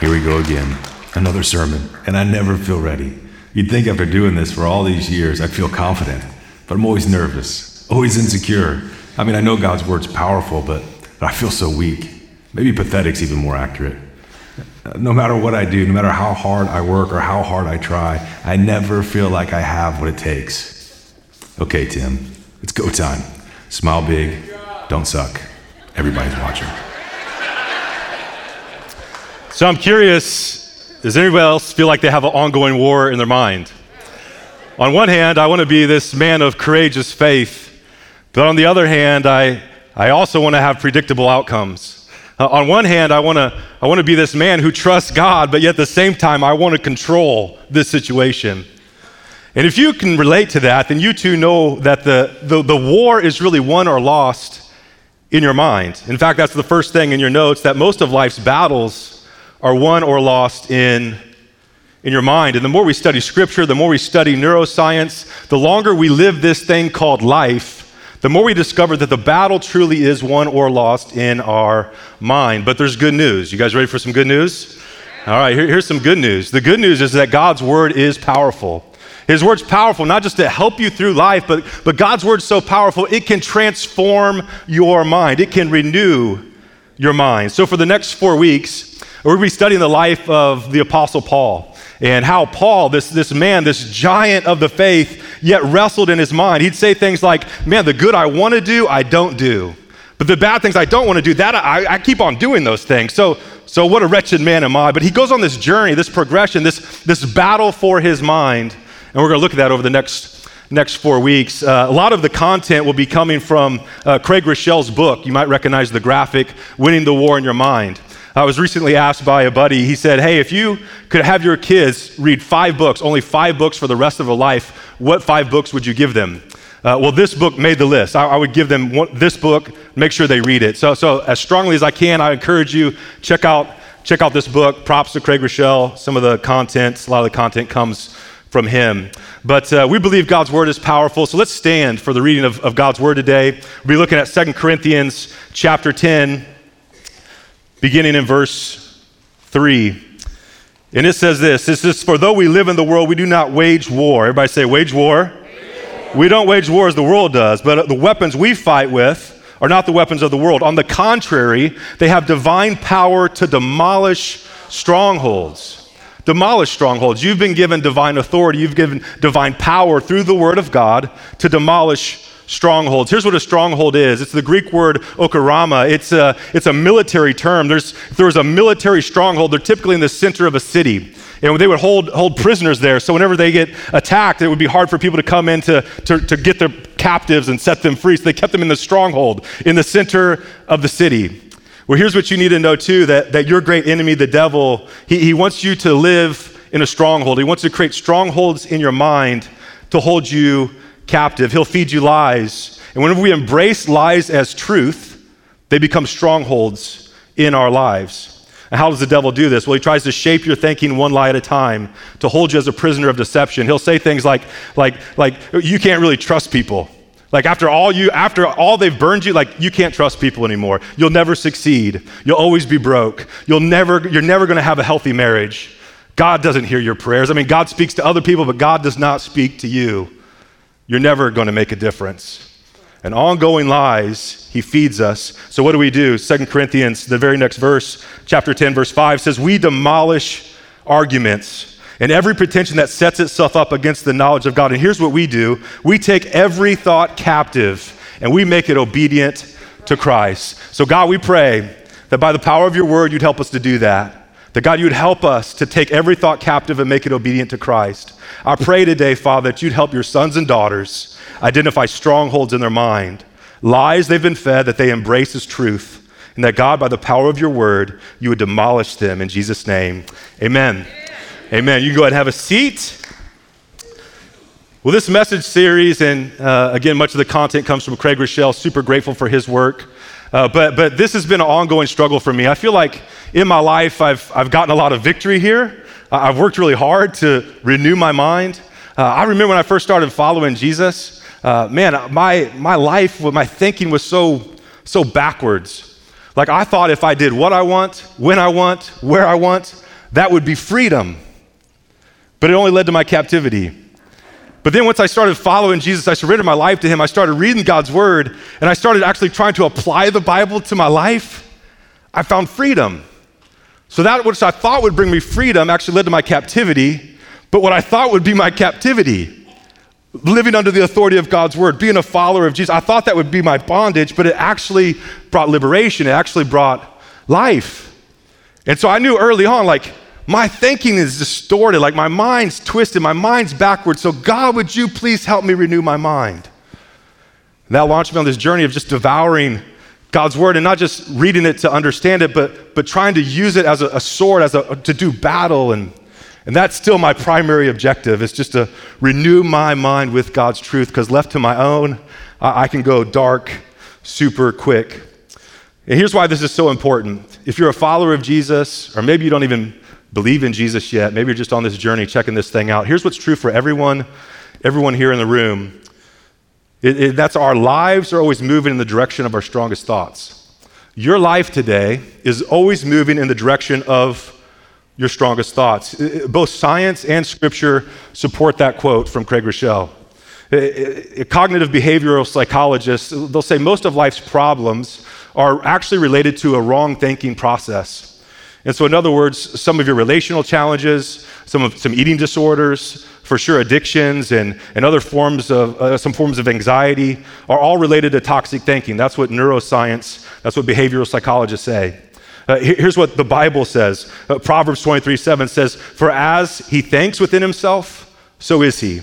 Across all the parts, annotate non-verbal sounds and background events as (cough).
Here we go again. Another sermon, and I never feel ready. You'd think after doing this for all these years, I'd feel confident, but I'm always nervous, always insecure. I mean, I know God's word's powerful, but, I feel so weak. Maybe pathetic's even more accurate. No matter what I do, no matter how hard I work or how hard I try, I never feel like I have what it takes. Okay, Tim, it's go time. Smile big, don't suck. Everybody's watching. So I'm curious does anybody else feel like they have an ongoing war in their mind? On one hand, I want to be this man of courageous faith, but on the other hand, I, I also want to have predictable outcomes. Uh, on one hand, I want to I want to be this man who trusts God, but yet at the same time, I want to control this situation. And if you can relate to that, then you too know that the, the, the war is really won or lost in your mind. In fact, that's the first thing in your notes that most of life's battles are won or lost in, in your mind. And the more we study scripture, the more we study neuroscience, the longer we live this thing called life, the more we discover that the battle truly is won or lost in our mind. But there's good news. You guys ready for some good news? All right, here, here's some good news. The good news is that God's word is powerful. His word's powerful, not just to help you through life, but, but God's word's so powerful, it can transform your mind, it can renew your mind. So, for the next four weeks, we're be studying the life of the Apostle Paul and how Paul, this, this man, this giant of the faith, yet wrestled in his mind. He'd say things like, Man, the good I want to do, I don't do. But the bad things I don't want to do, that I, I keep on doing those things. So, so what a wretched man am I? But he goes on this journey, this progression, this, this battle for his mind. And we're going to look at that over the next, next four weeks. Uh, a lot of the content will be coming from uh, Craig Groeschel's book. You might recognize the graphic, Winning the War in Your Mind. I was recently asked by a buddy, he said, Hey, if you could have your kids read five books, only five books for the rest of their life, what five books would you give them? Uh, well, this book made the list. I, I would give them one, this book, make sure they read it. So, so, as strongly as I can, I encourage you, check out, check out this book. Props to Craig Groeschel. Some of the content, a lot of the content comes from him. But uh, we believe God's word is powerful. So let's stand for the reading of, of God's word today. We'll be looking at 2 Corinthians chapter 10 beginning in verse 3. And it says this It says, For though we live in the world, we do not wage war. Everybody say, wage war. Wage war. We don't wage war as the world does, but the weapons we fight with are not the weapons of the world. On the contrary, they have divine power to demolish strongholds. Demolish strongholds. You've been given divine authority, you've given divine power through the Word of God to demolish strongholds. Here's what a stronghold is it's the Greek word ochuroma. It's a, it's a military term. There's, if there was a military stronghold, they're typically in the center of a city. And they would hold, hold prisoners there. So whenever they get attacked, it would be hard for people to come in to, to, to get their captives and set them free. So they kept them in the stronghold, in the center of the city. Well, here's what you need to know too that, that your great enemy, the devil, he, he wants you to live in a stronghold. He wants to create strongholds in your mind to hold you captive. He'll feed you lies. And whenever we embrace lies as truth, they become strongholds in our lives. And how does the devil do this? Well, he tries to shape your thinking one lie at a time to hold you as a prisoner of deception. He'll say things like, like, like you can't really trust people. Like after all you, after all they've burned you, like you can't trust people anymore. You'll never succeed. You'll always be broke. You'll never, you're never going to have a healthy marriage. God doesn't hear your prayers. I mean, God speaks to other people, but God does not speak to you you're never going to make a difference. And ongoing lies, he feeds us. So what do we do? Second Corinthians, the very next verse, chapter 10, verse 5 says, We demolish arguments and every pretension that sets itself up against the knowledge of God. And here's what we do we take every thought captive and we make it obedient to Christ. So, God, we pray that by the power of your word, you'd help us to do that. That God, you would help us to take every thought captive and make it obedient to Christ. I pray today, Father, that you'd help your sons and daughters identify strongholds in their mind, lies they've been fed that they embrace as truth, and that God, by the power of your word, you would demolish them in Jesus' name. Amen. Amen. You go ahead and have a seat. Well, this message series, and uh, again, much of the content comes from Craig Groeschel. Super grateful for his work. Uh, but, but this has been an ongoing struggle for me. I feel like in my life, I've, I've gotten a lot of victory here. I've worked really hard to renew my mind. Uh, I remember when I first started following Jesus, uh, man, my, my life, my thinking was so, so backwards. Like I thought if I did what I want, when I want, where I want, that would be freedom. But it only led to my captivity. But then once I started following Jesus, I surrendered my life to him. I started reading God's word, and I started actually trying to apply the Bible to my life. I found freedom. So that which I thought would bring me freedom actually led to my captivity. But what I thought would be my captivity, living under the authority of God's word, being a follower of Jesus, I thought that would be my bondage, but it actually brought liberation. It actually brought life. And so I knew early on, like, my thinking is distorted, like my mind's twisted, my mind's backwards. So, God, would you please help me renew my mind? And that launched me on this journey of just devouring God's word and not just reading it to understand it, but, but trying to use it as a, a sword, as a, to do battle. And, and that's still my primary objective, is just to renew my mind with God's truth, because left to my own, I, I can go dark super quick. And here's why this is so important. If you're a follower of Jesus, or maybe you don't even believe in Jesus yet, maybe you're just on this journey checking this thing out. Here's what's true for everyone, everyone here in the room. It, it, that's our lives are always moving in the direction of our strongest thoughts. Your life today is always moving in the direction of your strongest thoughts. Both science and scripture support that quote from Craig Groeschel. Cognitive behavioral psychologists, they'll say most of life's problems are actually related to a wrong thinking process. And so, in other words, some of your relational challenges, some of some eating disorders, for sure addictions and, and other forms of uh, some forms of anxiety are all related to toxic thinking. That's what neuroscience, that's what behavioral psychologists say. Uh, here's what the Bible says. Uh, Proverbs 23 7 says, For as he thinks within himself, so is he.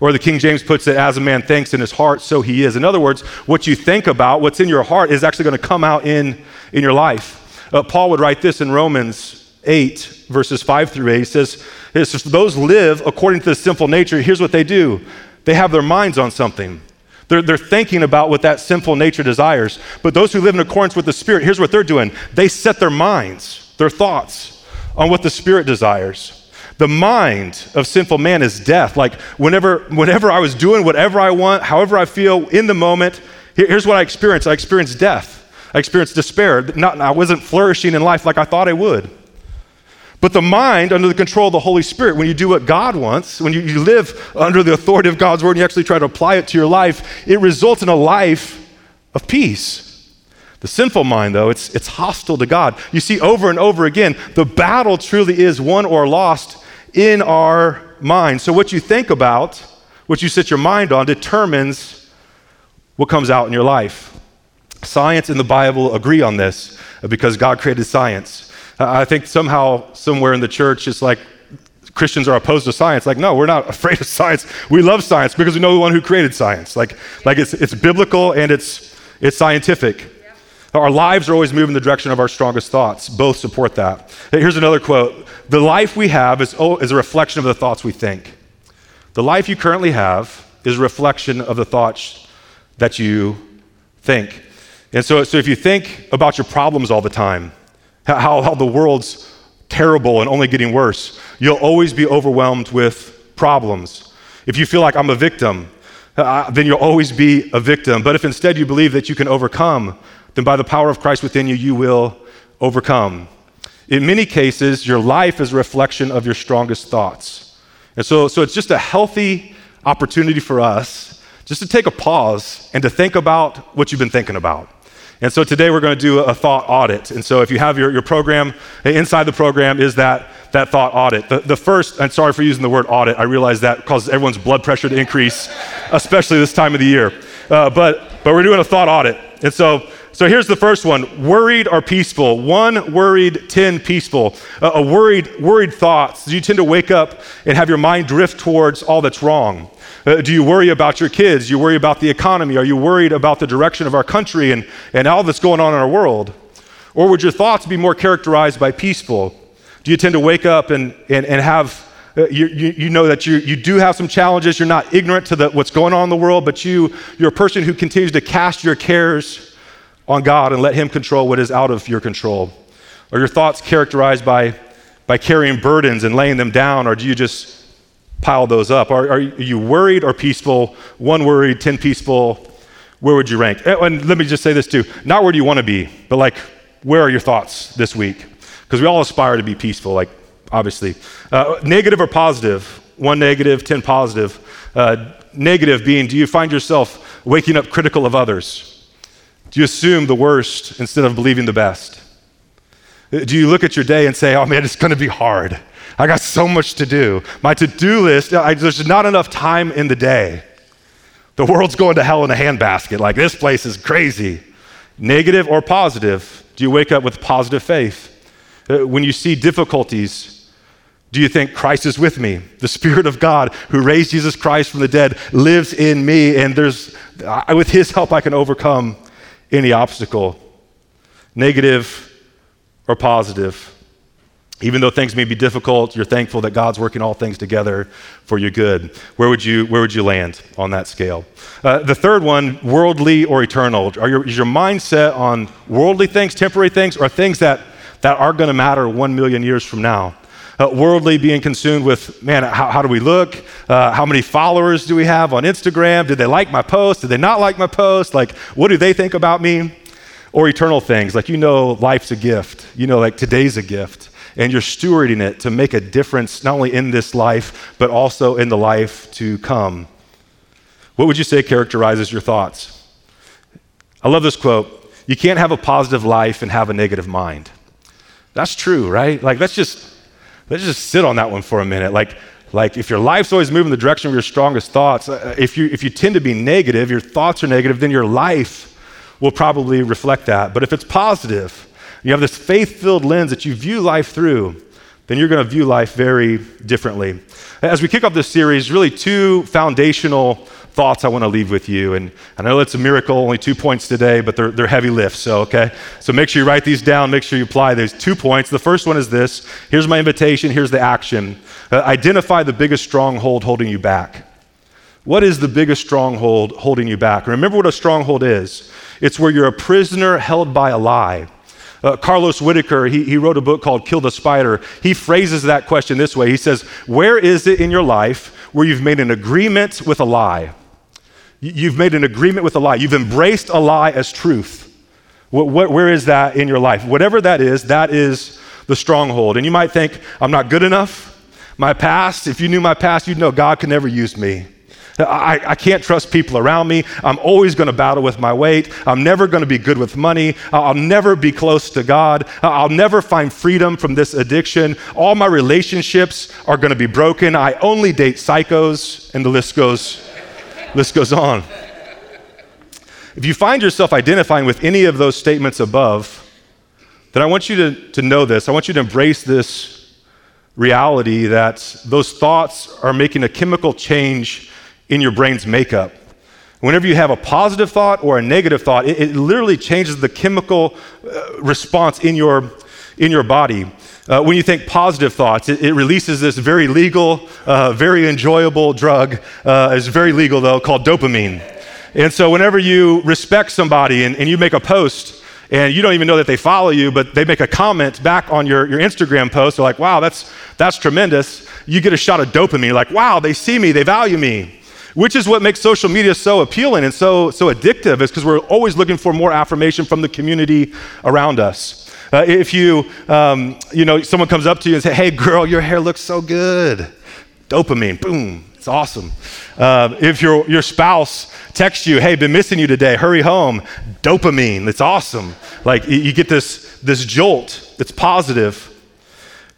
Or the King James puts it, as a man thinks in his heart, so he is. In other words, what you think about, what's in your heart, is actually going to come out in, in your life. Uh, Paul would write this in Romans 8, verses 5 through 8. He says, says, Those live according to the sinful nature. Here's what they do they have their minds on something. They're, they're thinking about what that sinful nature desires. But those who live in accordance with the Spirit, here's what they're doing they set their minds, their thoughts, on what the Spirit desires. The mind of sinful man is death. Like whenever, whenever I was doing whatever I want, however I feel in the moment, here's what I experience I experience death. I experienced despair. Not, I wasn't flourishing in life like I thought I would. But the mind, under the control of the Holy Spirit, when you do what God wants, when you, you live under the authority of God's word and you actually try to apply it to your life, it results in a life of peace. The sinful mind, though, it's, it's hostile to God. You see, over and over again, the battle truly is won or lost in our mind. So, what you think about, what you set your mind on, determines what comes out in your life. Science and the Bible agree on this because God created science. I think somehow, somewhere in the church, it's like Christians are opposed to science. Like, no, we're not (laughs) afraid of science. We love science because we know the one who created science. Like, like it's, it's biblical and it's, it's scientific. Our lives are always moving in the direction of our strongest thoughts. Both support that. Here's another quote The life we have is, oh, is a reflection of the thoughts we think. The life you currently have is a reflection of the thoughts that you think. And so, so if you think about your problems all the time, how, how the world's terrible and only getting worse, you'll always be overwhelmed with problems. If you feel like I'm a victim, uh, then you'll always be a victim. But if instead you believe that you can overcome, then by the power of Christ within you, you will overcome. In many cases, your life is a reflection of your strongest thoughts. And so, so it's just a healthy opportunity for us just to take a pause and to think about what you've been thinking about. And so today we're going to do a thought audit. And so if you have your, your program, inside the program is that, that thought audit. The, the first, and sorry for using the word audit, I realize that causes everyone's blood pressure to increase, especially this time of the year. Uh, but, but we're doing a thought audit. And so, so here's the first one worried or peaceful? One worried, 10 peaceful. Uh, a worried, worried thoughts. You tend to wake up and have your mind drift towards all that's wrong? Uh, do you worry about your kids? Do you worry about the economy? Are you worried about the direction of our country and, and all that's going on in our world? Or would your thoughts be more characterized by peaceful? Do you tend to wake up and, and, and have, uh, you, you, you, know that you, you do have some challenges. You're not ignorant to the, what's going on in the world, but you, you're a person who continues to cast your cares on God and let Him control what is out of your control? Are your thoughts characterized by, by carrying burdens and laying them down, or do you just pile those up? Are, are you worried or peaceful? One worried, 10 peaceful. Where would you rank? And let me just say this too not where do you want to be, but like, where are your thoughts this week? Because we all aspire to be peaceful. Like, obviously. Uh, negative or positive? One negative, 10 positive. Uh, negative being, do you find yourself waking up critical of others? Do you assume the worst instead of believing the best? Uh, do you look at your day and say, oh man, it's going to be hard? I got so much to do. My to do list, I, there's not enough time in the day. The world's going to hell in a handbasket. Like, this place is crazy. Negative or positive? Do you wake up with positive faith? Uh, when you see difficulties, do you think Christ is with me? The Spirit of God who raised Jesus Christ from the dead lives in me, and there's, with His help, I can overcome any obstacle. Negative or positive? Even though things may be difficult, you're thankful that God's working all things together for your good. Where would you, where would you land on that scale? Uh, the third one, worldly or eternal. Your, is your mindset on worldly things, temporary things, or things that, that are going to matter one million years from now? Uh, worldly being consumed with, man, how, how do we look? Uh, how many followers do we have on Instagram? Did they like my post? Did they not like my post? Like, what do they think about me? Or eternal things, like you know, life's a gift. You know, like today's a gift and you're stewarding it to make a difference not only in this life, but also in the life to come. What would you say characterizes your thoughts? I love this quote You can't have a positive life and have a negative mind. That's true, right? Like, let's just, let's just sit on that one for a minute. Like, like if your life's always moving the direction of your strongest thoughts, uh, if you, if you tend to be negative, your thoughts are negative, then your life will probably reflect that. But if it's positive, you have this faith filled lens that you view life through, then you're going to view life very differently. As we kick off this series, really two foundational thoughts I want to leave with you. And I know it's a miracle, only two points today, but they're, they're heavy lifts, so okay? So make sure you write these down, make sure you apply these two points. The first one is this here's my invitation, here's the action. Uh, identify the biggest stronghold holding you back. What is the biggest stronghold holding you back? Remember what a stronghold is it's where you're a prisoner held by a lie. Uh, Carlos Whittaker, he, he wrote a book called Kill the Spider. He phrases that question this way He says, Where is it in your life where you've made an agreement with a lie? You've made an agreement with a lie. You've embraced a lie as truth. What, what, where is that in your life? Whatever that is, that is the stronghold. And you might think, I'm not good enough. My past, if you knew my past, you'd know God could never use me. I, I can't trust people around me. I'm always going to battle with my weight. I'm never going to be good with money. I'll never be close to God. I'll never find freedom from this addiction. All my relationships are going to be broken. I only date psychos, and the list goes, list goes on. If you find yourself identifying with any of those statements above, then I want you to, to know this. I want you to embrace this reality that those thoughts are making a chemical change in your brain's makeup. Whenever you have a positive thought or a negative thought, it, it literally changes the chemical uh, response in your, in your body. Uh, when you think positive thoughts, it, it releases this very legal, uh, very enjoyable drug. Uh, it's very legal, though, called dopamine. And so, whenever you respect somebody and, and you make a post, and you don't even know that they follow you, but they make a comment back on your, your Instagram post, they're like, wow, that's, that's tremendous. You get a shot of dopamine, like, wow, they see me, they value me which is what makes social media so appealing and so, so addictive, is because we're always looking for more affirmation from the community around us. Uh, if you, um, you know, someone comes up to you and say, hey, girl, your hair looks so good. Dopamine, boom, it's awesome. Uh, if your, your spouse texts you, hey, been missing you today, hurry home, dopamine, it's awesome. Like you get this, this jolt that's positive.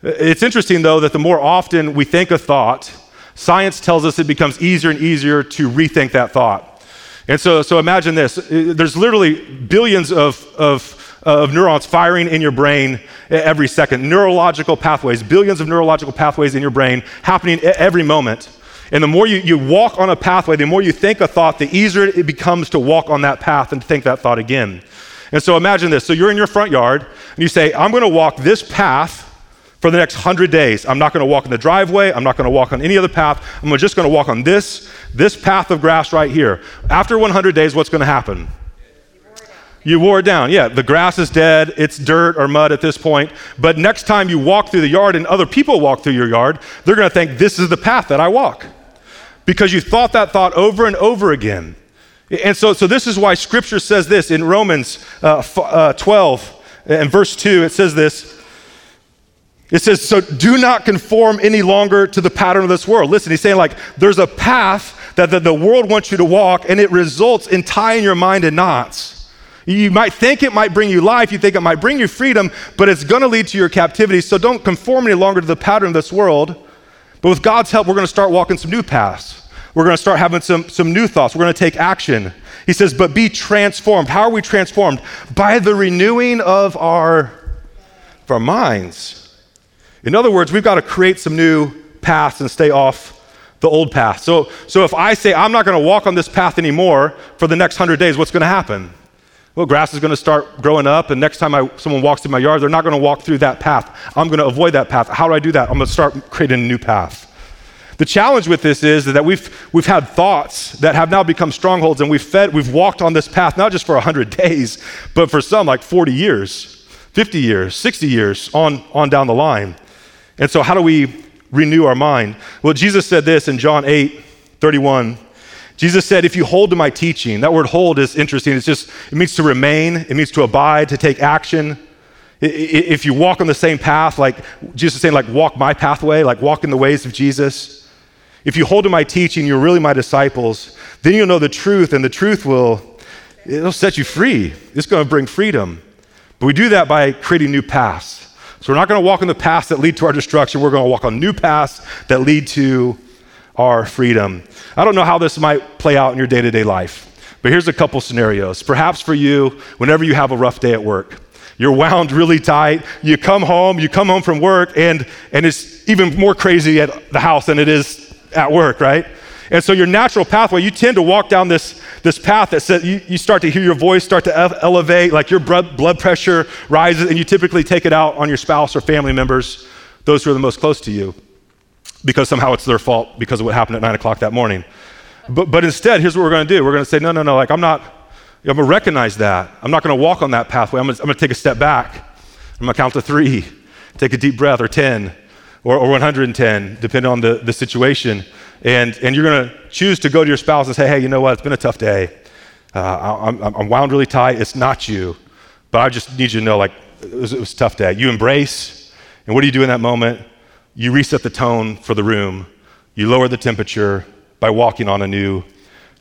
It's interesting, though, that the more often we think a thought, Science tells us it becomes easier and easier to rethink that thought. And so, so imagine this uh, there's literally billions of, of, of neurons firing in your brain every second, neurological pathways, billions of neurological pathways in your brain happening every moment. And the more you, you walk on a pathway, the more you think a thought, the easier it becomes to walk on that path and think that thought again. And so imagine this. So you're in your front yard and you say, I'm going to walk this path for the next 100 days. I'm not going to walk in the driveway. I'm not going to walk on any other path. I'm just going to walk on this, this path of grass right here. After 100 days, what's going to happen? You wore it down. Yeah, the grass is dead. It's dirt or mud at this point. But next time you walk through the yard and other people walk through your yard, they're going to think, this is the path that I walk. Because you thought that thought over and over again. And so, so this is why Scripture says this in Romans uh, uh, 12 and verse 2. It says this It says, so do not conform any longer to the pattern of this world. Listen, he's saying, like, there's a path that the, the world wants you to walk, and it results in tying your mind in knots. You might think it might bring you life, you think it might bring you freedom, but it's gonna lead to your captivity. So don't conform any longer to the pattern of this world. But with God's help, we're gonna start walking some new paths. We're gonna start having some, some new thoughts. We're gonna take action. He says, but be transformed. How are we transformed? By the renewing of our, of our minds. In other words, we've got to create some new paths and stay off the old path. So, so if I say I'm not going to walk on this path anymore for the next 100 days, what's going to happen? Well, grass is going to start growing up, and next time I, someone walks through my yard, they're not going to walk through that path. I'm going to avoid that path. How do I do that? I'm going to start creating a new path. The challenge with this is that we've, we've had thoughts that have now become strongholds, and we've fed, we've walked on this path not just for 100 (laughs) days, but for some like 40 years, 50 years, 60 years on, on down the line. And so, how do we renew our mind? Well, Jesus said this in John 8 31. Jesus said, If you hold to my teaching, that word hold is interesting. It's just, it means to remain, it means to abide, to take action. If you walk on the same path, like Jesus is saying, like walk my pathway, like walk in the ways of Jesus. If you hold to my teaching, you're really my disciples. Then you'll know the truth, and the truth will it'll set you free. It's going to bring freedom. But we do that by creating new paths. So we're not going to walk on the paths that lead to our destruction. We're going to walk on new paths that lead to our freedom. I don't know how this might play out in your day to day life, but here's a couple scenarios. Perhaps for you, whenever you have a rough day at work, you're wound really tight, you come home, you come home from work, and, and it's even more crazy at the house than it is at work, right? And so your natural pathway, you tend to walk down this, this path that says you, you start to hear your voice start to elevate, like your blood, pressure rises, and you typically take it out on your spouse or family members, those who are the most close to you, because somehow it's their fault because of what happened at nine o'clock that morning. But, but instead, here's what we're going to do. We're going to say, no, no, no, like I'm not, I'm going to recognize that. I'm not going to walk on that pathway. I'm going to take a step back. I'm going to count to three, take a deep breath, or 10, or, or 110, depending on the, the situation. And, and you're going to choose to go to your spouse and say, hey, you know what? It's been a tough day. Uh, I'm, I'm wound really tight. It's not you. But I just need you to know, like, it was, it was a tough day. You embrace. And what do you do in that moment? You reset the tone for the room. You lower the temperature by walking on a new,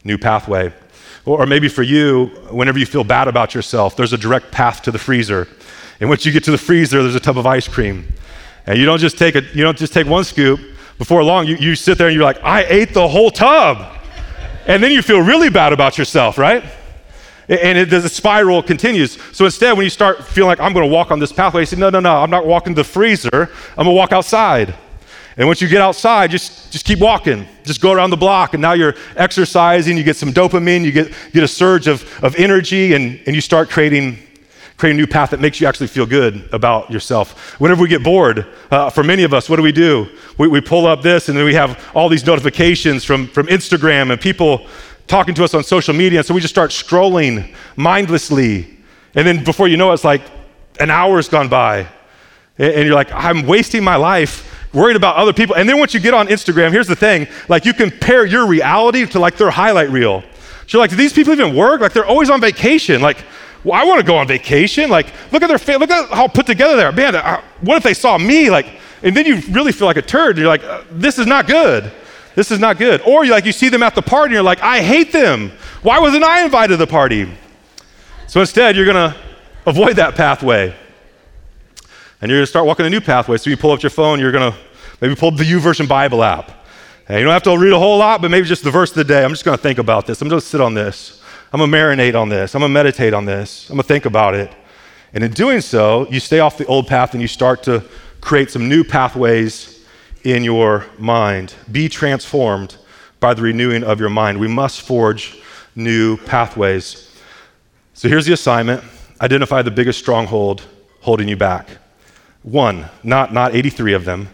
new pathway. Or, or maybe for you, whenever you feel bad about yourself, there's a direct path to the freezer. And once you get to the freezer, there's a tub of ice cream. And you don't just take, a, you don't just take one scoop, before long, you, you sit there and you're like, I ate the whole tub. And then you feel really bad about yourself, right? And it, the spiral continues. So instead, when you start feeling like I'm going to walk on this pathway, you say, No, no, no, I'm not walking the freezer. I'm going to walk outside. And once you get outside, just, just keep walking. Just go around the block. And now you're exercising. You get some dopamine. You get, get a surge of, of energy. And, and you start creating create a new path that makes you actually feel good about yourself. Whenever we get bored, uh, for many of us, what do we do? We, we pull up this and then we have all these notifications from, from Instagram and people talking to us on social media. And so we just start scrolling mindlessly. And then before you know it, it's like an hour's gone by. And, and you're like, I'm wasting my life worried about other people. And then once you get on Instagram, here's the thing like you compare your reality to like their highlight reel. So you're like, do these people even work? Like they're always on vacation. Like, well, I want to go on vacation. Like, look at their face. Look at how put together they are. Man, uh, what if they saw me? Like, and then you really feel like a turd. You're like, uh, this is not good. This is not good. Or you like you see them at the party and you're like, I hate them. Why wasn't I invited to the party? So instead, you're gonna avoid that pathway. And you're gonna start walking a new pathway. So you pull up your phone, you're gonna maybe pull up the YouVersion Bible app. And you don't have to read a whole lot, but maybe just the verse of the day. I'm just gonna think about this. I'm gonna sit on this. I'm gonna marinate on this. I'm gonna meditate on this. I'm gonna think about it. And in doing so, you stay off the old path and you start to create some new pathways in your mind. Be transformed by the renewing of your mind. We must forge new pathways. So here's the assignment identify the biggest stronghold holding you back. One, not, not 83 of them,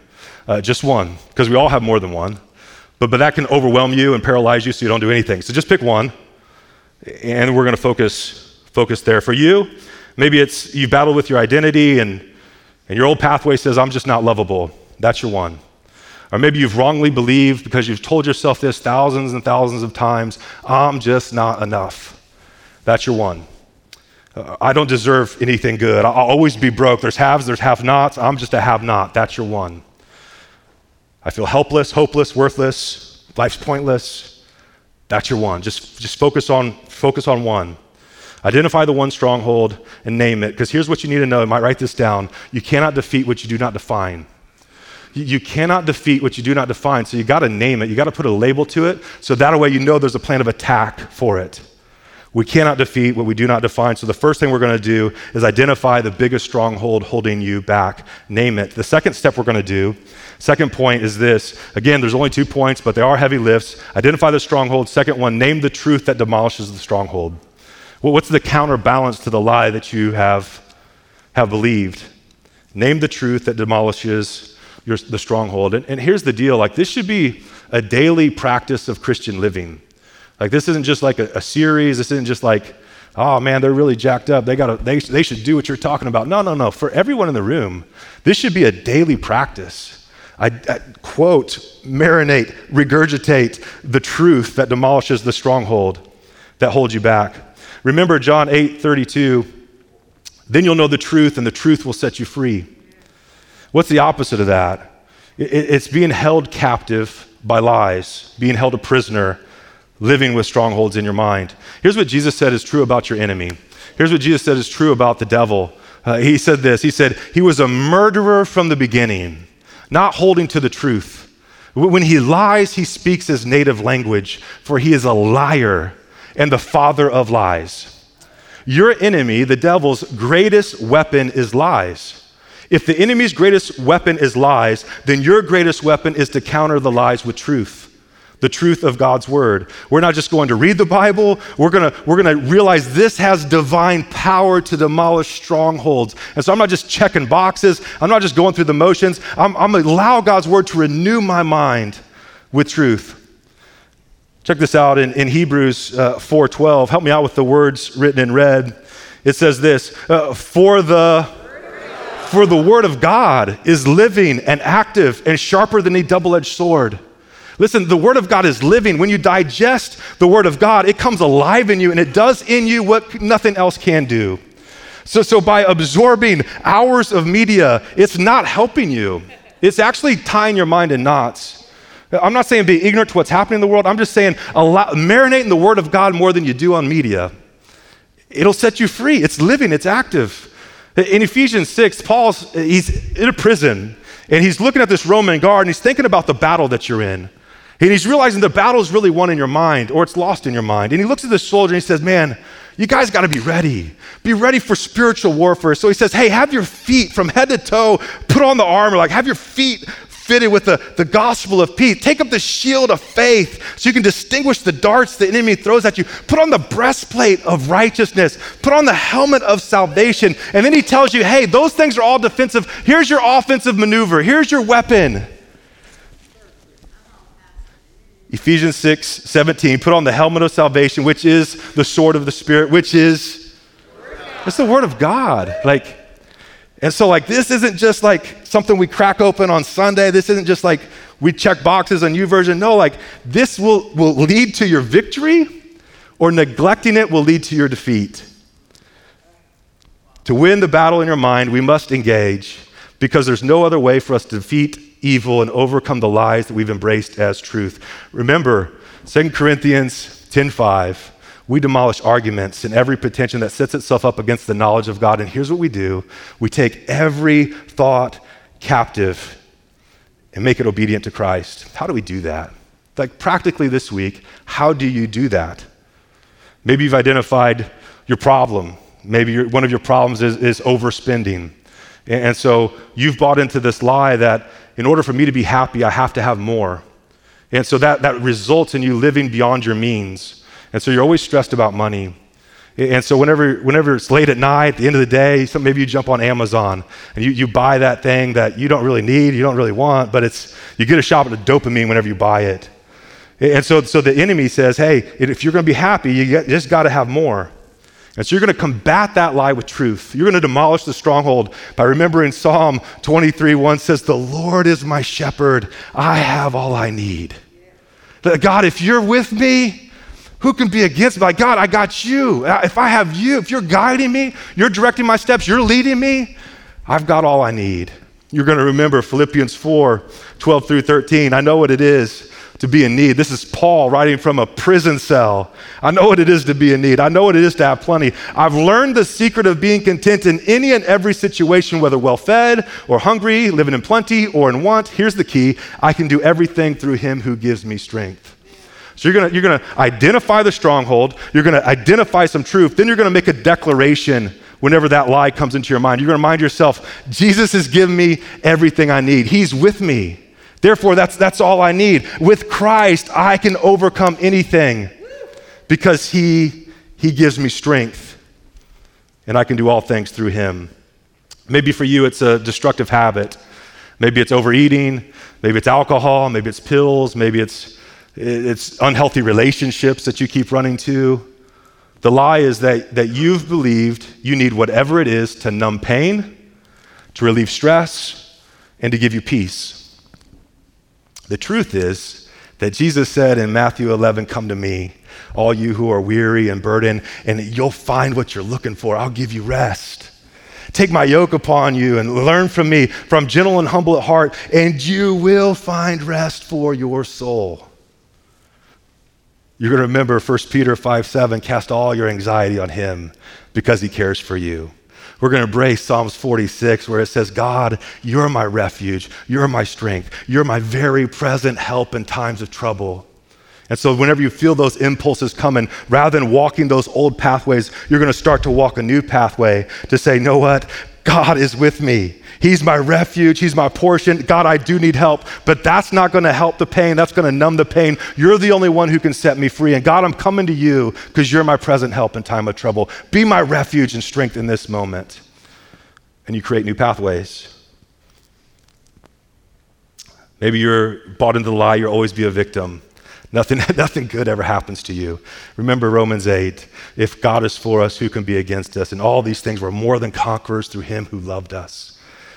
uh, just one, because we all have more than one. But, but that can overwhelm you and paralyze you so you don't do anything. So just pick one and we're going to focus focus there. For you, maybe it's you battle with your identity and and your old pathway says I'm just not lovable. That's your one. Or maybe you've wrongly believed because you've told yourself this thousands and thousands of times, I'm just not enough. That's your one. Uh, I don't deserve anything good. I'll always be broke. There's haves, there's have nots. I'm just a have not. That's your one. I feel helpless, hopeless, worthless. Life's pointless. That's your one. Just, just focus, on, focus on one. Identify the one stronghold and name it. Because here's what you need to know. I might write this down. You cannot defeat what you do not define. You cannot defeat what you do not define. So you got to name it. You got to put a label to it. So that way you know there's a plan of attack for it. We cannot defeat what we do not define. So the first thing we're going to do is identify the biggest stronghold holding you back. Name it. The second step we're going to do, second point is this. Again, there's only two points, but they are heavy lifts. Identify the stronghold. Second one, name the truth that demolishes the stronghold. Well, what's the counterbalance to the lie that you have, have believed? Name the truth that demolishes your, the stronghold. And, and here's the deal like, this should be a daily practice of Christian living. Like, this isn't just like a, a series. This isn't just like, oh man, they're really jacked up. They, gotta, they, they should do what you're talking about. No, no, no. For everyone in the room, this should be a daily practice. I, I, quote, marinate, regurgitate the truth that demolishes the stronghold that holds you back. Remember John 8 32. Then you'll know the truth, and the truth will set you free. What's the opposite of that? It's being held captive by lies, being held a prisoner, living with strongholds in your mind. Here's what Jesus said is true about your enemy. Here's what Jesus said is true about the devil. Uh, he said this He said, He was a murderer from the beginning, not holding to the truth. When he lies, he speaks his native language, for he is a liar and the father of lies. Your enemy, the devil's greatest weapon is lies. If the enemy's greatest weapon is lies, then your greatest weapon is to counter the lies with truth. The truth of God's word. We're not just going to read the Bible, we're gonna, we're gonna realize this has divine power to demolish strongholds. And so I'm not just checking boxes, I'm not just going through the motions. I'm, I'm allow God's word to renew my mind with truth. Check this out in, in Hebrews uh, 4.12. Help me out with the words written in red. It says this, uh, for the for the word of God is living and active and sharper than a double-edged sword. Listen, the word of God is living. When you digest the word of God, it comes alive in you and it does in you what nothing else can do. So, so by absorbing hours of media, it's not helping you. It's actually tying your mind in knots. I'm not saying be ignorant to what's happening in the world. I'm just saying allow, marinate in the Word of God more than you do on media. It'll set you free. It's living, it's active. In Ephesians 6, Paul's he's in a prison and he's looking at this Roman guard and he's thinking about the battle that you're in. And he's realizing the battle is really won in your mind or it's lost in your mind. And he looks at the soldier and he says, Man, you guys got to be ready. Be ready for spiritual warfare. So he says, Hey, have your feet from head to toe, put on the armor, like have your feet fitted with the, the gospel of peace. Take up the shield of faith so you can distinguish the darts the enemy throws at you. Put on the breastplate of righteousness. Put on the helmet of salvation. And then he tells you, hey, those things are all defensive. Here's your offensive maneuver. Here's your weapon. Ephesians 6 17, put on the helmet of salvation, which is the sword of the Spirit, which is, it's the word of God. Like, and so, like, this isn't just like something we crack open on Sunday. This isn't just like we check boxes on YouVersion. No, like, this will, will lead to your victory, or neglecting it will lead to your defeat. To win the battle in your mind, we must engage because there's no other way for us to defeat evil and overcome the lies that we've embraced as truth. Remember, 2 Corinthians 10:5 we demolish arguments and every pretension that sets itself up against the knowledge of God. And here's what we do we take every thought captive and make it obedient to Christ. How do we do that? Like, practically this week, how do you do that? Maybe you've identified your problem. Maybe one of your problems is, is overspending. And, and so you've bought into this lie that in order for me to be happy, I have to have more. And so that, that results in you living beyond your means. And so you're always stressed about money. And so whenever, whenever it's late at night, at the end of the day, maybe you jump on Amazon and you, you buy that thing that you don't really need, you don't really want, but it's, you get a shot of dopamine whenever you buy it. And so, so the enemy says, hey, if you're going to be happy, you just got to have more. And so you're going to combat that lie with truth. You're going to demolish the stronghold by remembering Psalm 23 1 says, The Lord is my shepherd. I have all I need. God, if you're with me, Who can be against me? Like, God, I got you. Uh, if I have you, if you're guiding me, you're directing my steps, you're leading me, I've got all I need. You're going to remember Philippians 4 12 through 13. I know what it is to be in need. This is Paul writing from a prison cell. I know what it is to be in need. I know what it is to have plenty. I've learned the secret of being content in any and every situation, whether well fed or hungry, living in plenty or in want. Here's the key I can do everything through him who gives me strength. So you're gonna, you're gonna identify the stronghold, you're gonna identify some truth, then you're gonna make a declaration whenever that lie comes into your mind. You're gonna remind yourself, Jesus has given me everything I need. He's with me. Therefore, that's, that's all I need. With Christ, I can overcome anything because he, he gives me strength and I can do all things through Him. Maybe for you, it's a destructive habit. Maybe it's overeating, maybe it's alcohol, maybe it's pills, maybe it's, it's unhealthy relationships that you keep running to. The lie is that, that you've believed you need whatever it is to numb pain, to relieve stress, and to give you peace. The truth is that Jesus said in Matthew 11, Come to me, all you who are weary and burdened, and you'll find what you're looking for. I'll give you rest. Take my yoke upon you and learn from me, from gentle and humble at heart, and you will find rest for your soul. You're going to remember 1 Peter 5 7, cast all your anxiety on him because he cares for you. We're going to embrace Psalms 46, where it says, God, you're my refuge, you're my strength, you're my very present help in times of trouble. And so, whenever you feel those impulses coming, rather than walking those old pathways, you're going to start to walk a new pathway to say, know what? God is with me. He's my refuge. He's my portion. God, I do need help, but that's not going to help the pain. That's going to numb the pain. You're the only one who can set me free. And God, I'm coming to you because you're my present help in time of trouble. Be my refuge and strength in this moment. And you create new pathways. Maybe you're bought into the lie, you'll always be a victim. Nothing, (laughs) nothing good ever happens to you. Remember Romans 8 if God is for us, who can be against us? And all these things were more than conquerors through him who loved us.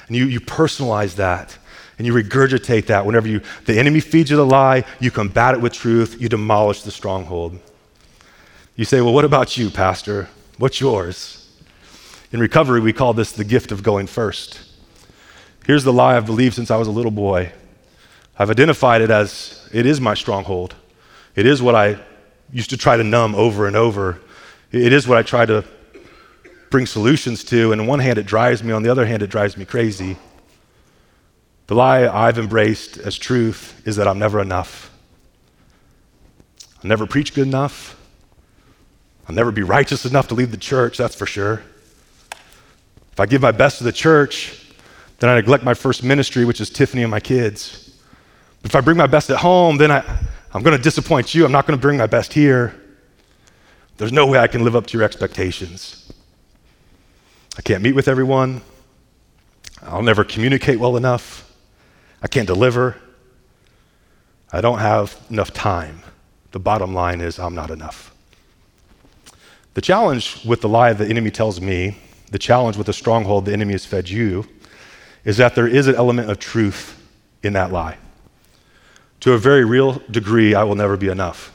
And you, you personalize that and you regurgitate that whenever you, the enemy feeds you the lie, you combat it with truth, you demolish the stronghold. You say, Well, what about you, Pastor? What's yours? In recovery, we call this the gift of going first. Here's the lie I've believed since I was a little boy. I've identified it as it is my stronghold. It is what I used to try to numb over and over. It is what I try to bring solutions to. And on one hand, it drives me, on the other hand, it drives me crazy. The lie I've embraced as truth is that I'm never enough. I'll never preach good enough. I'll never be righteous enough to lead the church, that's for sure. If I give my best to the church, then I neglect my first ministry, which is Tiffany and my kids. If I bring my best at home, then I, I'm going to disappoint you. I'm not going to bring my best here. There's no way I can live up to your expectations. I can't meet with everyone. I'll never communicate well enough. I can't deliver. I don't have enough time. The bottom line is, I'm not enough. The challenge with the lie the enemy tells me, the challenge with the stronghold the enemy has fed you, is that there is an element of truth in that lie. To a very real degree, I will never be enough.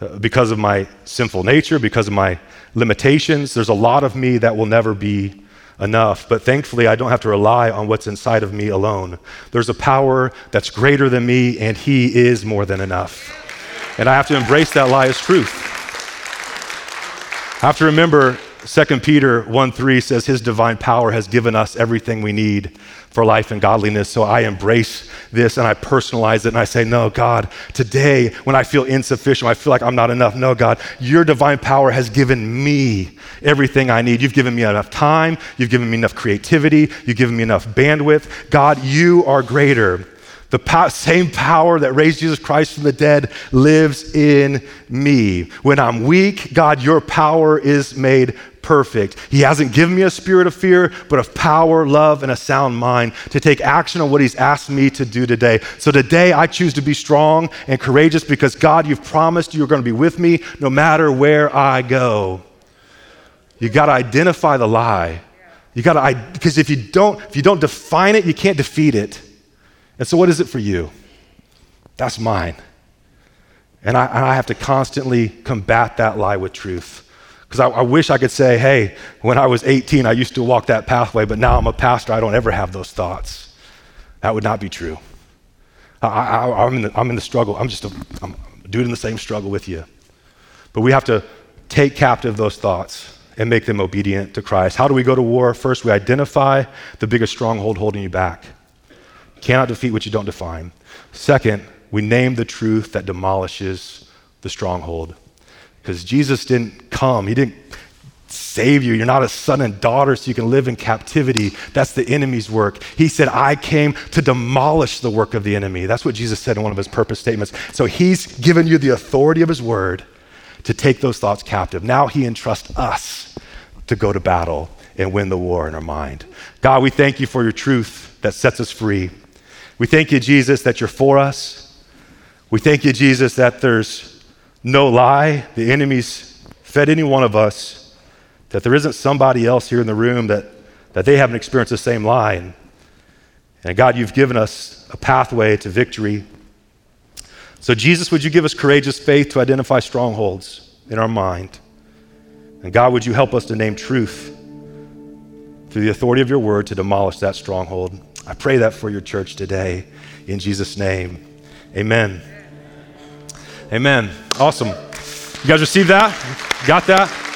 Uh, because of my sinful nature, because of my limitations. There's a lot of me that will never be enough. But thankfully, I don't have to rely on what's inside of me alone. There's a power that's greater than me, and He is more than enough. And I have to embrace that lie as truth. I have to remember 2 Peter 1 3 says, His divine power has given us everything we need for life and godliness. So I embrace this and I personalize it and I say, No, God, today when I feel insufficient, I feel like I'm not enough, no, God, your divine power has given me everything I need. You've given me enough time, you've given me enough creativity, you've given me enough bandwidth. God, you are greater. The po- same power that raised Jesus Christ from the dead lives in me. When I'm weak, God, your power is made perfect. He hasn't given me a spirit of fear, but of power, love, and a sound mind to take action on what He's asked me to do today. So today, I choose to be strong and courageous because God, you've promised you're going to be with me no matter where I go. You got to identify the lie. You got to, because if you don't, if you don't define it, you can't defeat it. And so, what is it for you? That's mine. And I, and I have to constantly combat that lie with truth. Because I, I, wish I could say, hey, when I was 18, I used to walk that pathway, but now I'm a pastor, I don't ever have those thoughts. That would not be true. I, am in, in the struggle. I'm just a, I'm doing the same struggle with you. But we have to take captive those thoughts and make them obedient to Christ. How do we go to war? First, we identify the biggest stronghold holding you back. You cannot defeat what you don't define. Second, we name the truth that demolishes the stronghold. Because Jesus didn't come, He didn't save you. You're not a son and daughter, so you can live in captivity. That's the enemy's work. He said, I came to demolish the work of the enemy. That's what Jesus said in one of his purpose statements. So He's given you the authority of His word to take those thoughts captive. Now He entrusts us to go to battle and win the war in our mind. God, we thank you for your truth that sets us free. We thank you, Jesus, that you're for us. We thank you, Jesus, that there's no lie. The enemy's fed any one of us, that there isn't somebody else here in the room that, that they haven't experienced the same lie. And, and God, you've given us a pathway to victory. So, Jesus, would you give us courageous faith to identify strongholds in our mind? And God, would you help us to name truth through the authority of your word to demolish that stronghold? I pray that for your church today in Jesus' name. Amen. Amen. Awesome. You guys received that? Got that?